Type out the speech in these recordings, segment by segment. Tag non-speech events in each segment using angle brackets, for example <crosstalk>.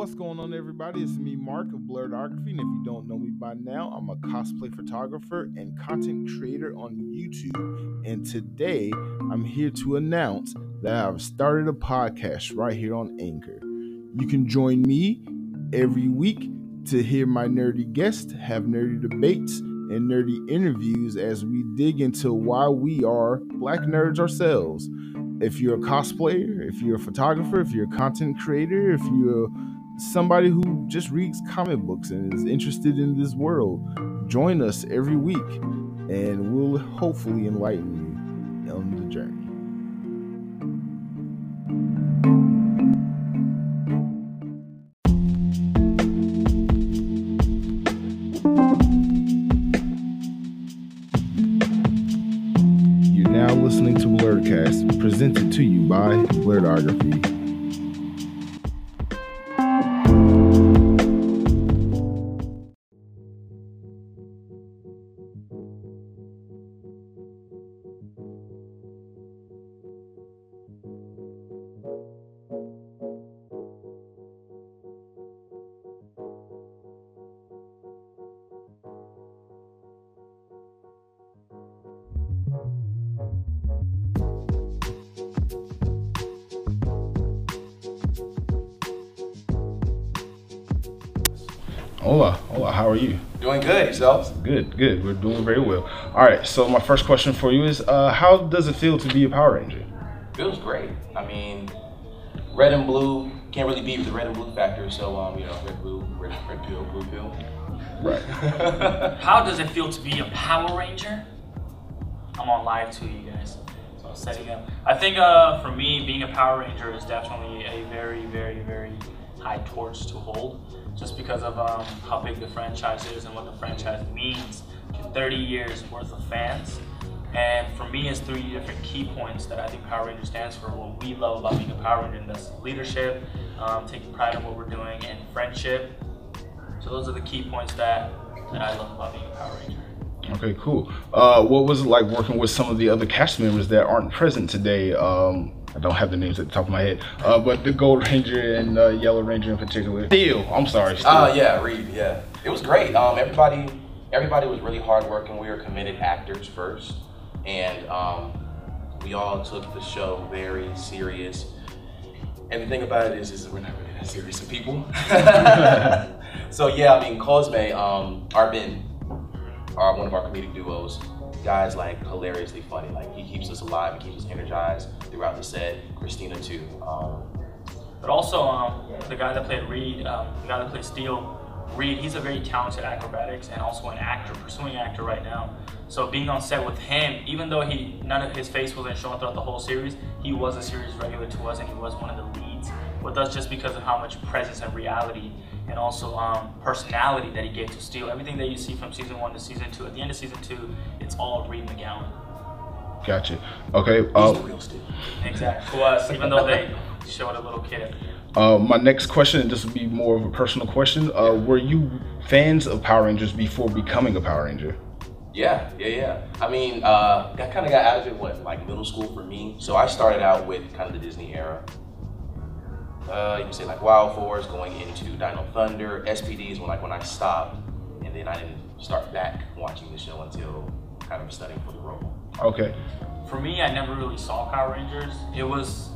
What's going on, everybody? It's me, Mark of Blerdography, and if you don't know me by now, I'm a cosplay photographer and content creator on YouTube. And today, I'm here to announce that I've started a podcast right here on Anchor. You can join me every week to hear my nerdy guests have nerdy debates and nerdy interviews as we dig into why we are black nerds ourselves. If you're a cosplayer, if you're a photographer, if you're a content creator, if you're somebody who just reads comic books and is interested in this world, join us every week and we'll hopefully enlighten you on the journey. Blerdography. Hola, hola, how are you? Doing good, yourselves? Good, good. We're doing very well. All right, so my first question for you is uh, how does it feel to be a Power Ranger? Feels great. I mean, red and blue can't really beat the red and blue factor. So, um, you know, red, blue, red, red pill, blue pill. Right. <laughs> How does it feel to be a Power Ranger? I'm on live too, you guys. So setting up. I think uh, for me, being a Power Ranger is definitely a very, very, very high torch to hold, just because of um, how big the franchise is and what the franchise means to 30 years worth of fans. And for me, it's three different key points that I think Power Ranger stands for. What we love about being a Power Ranger, and that's leadership, um, taking pride in what we're doing, and friendship. So those are the key points that, that I love about being a Power Ranger. Okay, cool. Uh, what was it like working with some of the other cast members that aren't present today? Um, I don't have the names at the top of my head, uh, but the Gold Ranger and uh, Yellow Ranger in particular. Steel, I'm sorry. Steel. Oh yeah, Reed. Yeah, it was great. Um, everybody, everybody was really hardworking. We were committed actors first, and um, we all took the show very serious. And the thing about it is, is that we're not really that serious of people. <laughs> <laughs> so yeah, I mean, Cosme, um, Arvin, are one of our comedic duos. Guys like hilariously funny. Like he keeps us alive, he keeps us energized throughout the set. Kristina too. Um, But also, um, the guy that played Reed, um, the guy that played Steel, Reed, he's a very talented acrobatics and also an actor, pursuing actor right now. So being on set with him, even though he none of his face wasn't shown throughout the whole series, he was a series regular to us and he was one of the leads with us just because of how much presence and reality and also um, personality that he gave to Steel. Everything that you see from season one to season two, at the end of season two, it's all Reed McGowan. Gotcha. Okay. he's Uh, the real Steve. Exactly. To us, even though they showed a little kid. uh, my next question, and this will be more of a personal question. Uh, were you fans of Power Rangers before becoming a Power Ranger? Yeah, yeah, yeah. I mean, uh, I kind of got out of it what like middle school for me. So I started out with kind of the Disney era. Uh, you can say like Wild Force, going into Dino Thunder, SPDs when like when I stopped, and then I didn't start back watching the show until kind of studying for the role. Okay. For me, I never really saw Power Rangers. It was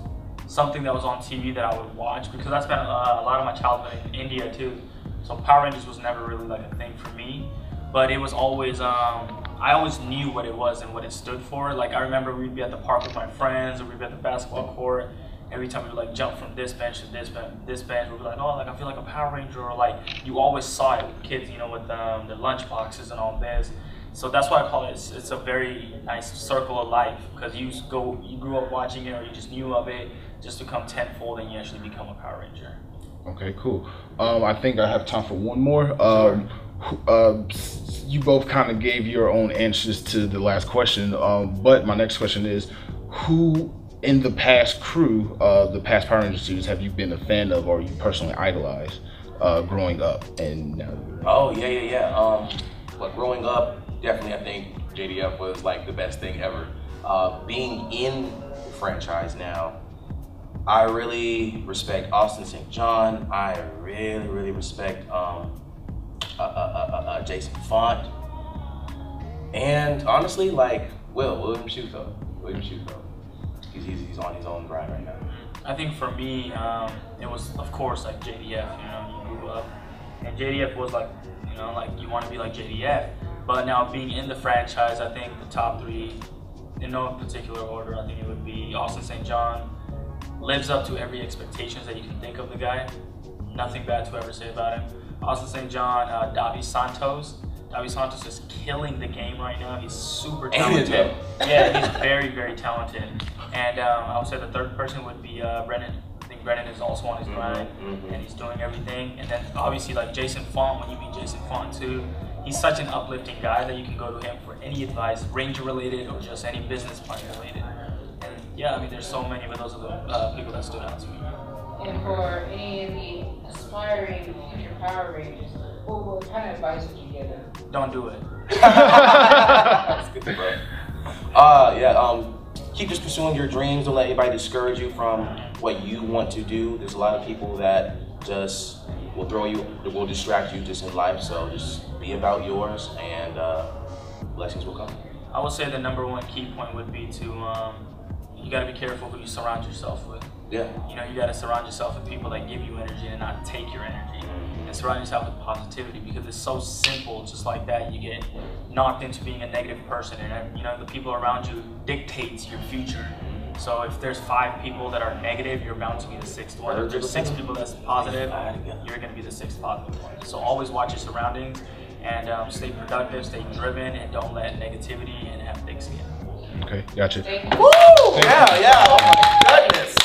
something that was on TV that I would watch because I spent uh, a lot of my childhood in India too. So Power Rangers was never really like a thing for me, but it was always um, I always knew what it was and what it stood for. Like I remember we'd be at the park with my friends, or we'd be at the basketball court. Every time we would like jump from this bench to this bench, this bench, we'd be like, oh, like I feel like a Power Ranger, or like you always saw it with kids, you know, with um, the lunch boxes and all this. So that's why I call it. It's, it's a very nice circle of life because you go, you grew up watching it, or you just knew of it, just to come tenfold, and you actually become a Power Ranger. Okay, cool. Um, I think I have time for one more. Um, uh, you both kind of gave your own answers to the last question, um, but my next question is, who in the past crew, uh, the past Power Ranger series, have you been a fan of or you personally idolized uh, growing up? And Oh yeah, yeah, yeah. Um, but growing up, definitely I think JDF was like the best thing ever. Uh, being in the franchise now, I really respect Austin St. John. I really, really respect um, uh, uh, uh, Jason Faunt. And honestly, like Will, William Shuto. William Shuto. He's, he's, he's on his own grind right now. I think for me, um, it was of course like JDF. You know, you grew up, and JDF was like, you know, like you want to be like JDF. But now being in the franchise, I think the top three, in no particular order, I think it would be Austin St. John. Lives up to every expectations that you can think of the guy. Nothing bad to ever say about him. Austin St. John, uh, Davi Santos. Davi Santos is killing the game right now. He's super talented. yeah, he's <laughs> very, very talented. And um, I would say the third person would be uh, Brennan. I think Brennan is also on his grind mhm. and he's doing everything. And then obviously like Jason Faunt, when you meet Jason Faunt too, he's such an uplifting guy that you can go to him for any advice, ranger related or just any business plan related. And yeah, I mean there's so many, but those are the uh, people that stood out to me. And for any of the aspiring future Power Rangers, what, what kind of advice would you give them? Don't do it. <laughs> That's good, bro. Uh, yeah. Um, keep just pursuing your dreams. Don't let anybody discourage you from what you want to do. There's a lot of people that just will throw you, will distract you just in life. So just be about yours, and uh, blessings will come. I would say the number one key point would be to um, you got to be careful who you surround yourself with. Yeah. You know, you got to surround yourself with people that give you energy and not take your energy. And surround yourself with positivity because it's so simple, just like that. You get knocked into being a negative person, and you know the people around you dictates your future. So if there's five people that are negative, you're bound to be the sixth one. If there's six people that's positive, you're going to be the sixth positive one. So always watch your surroundings and um, stay productive, stay driven, and don't let negativity and have thick skin. Okay, gotcha. Woo! Yeah, yeah. Oh my goodness.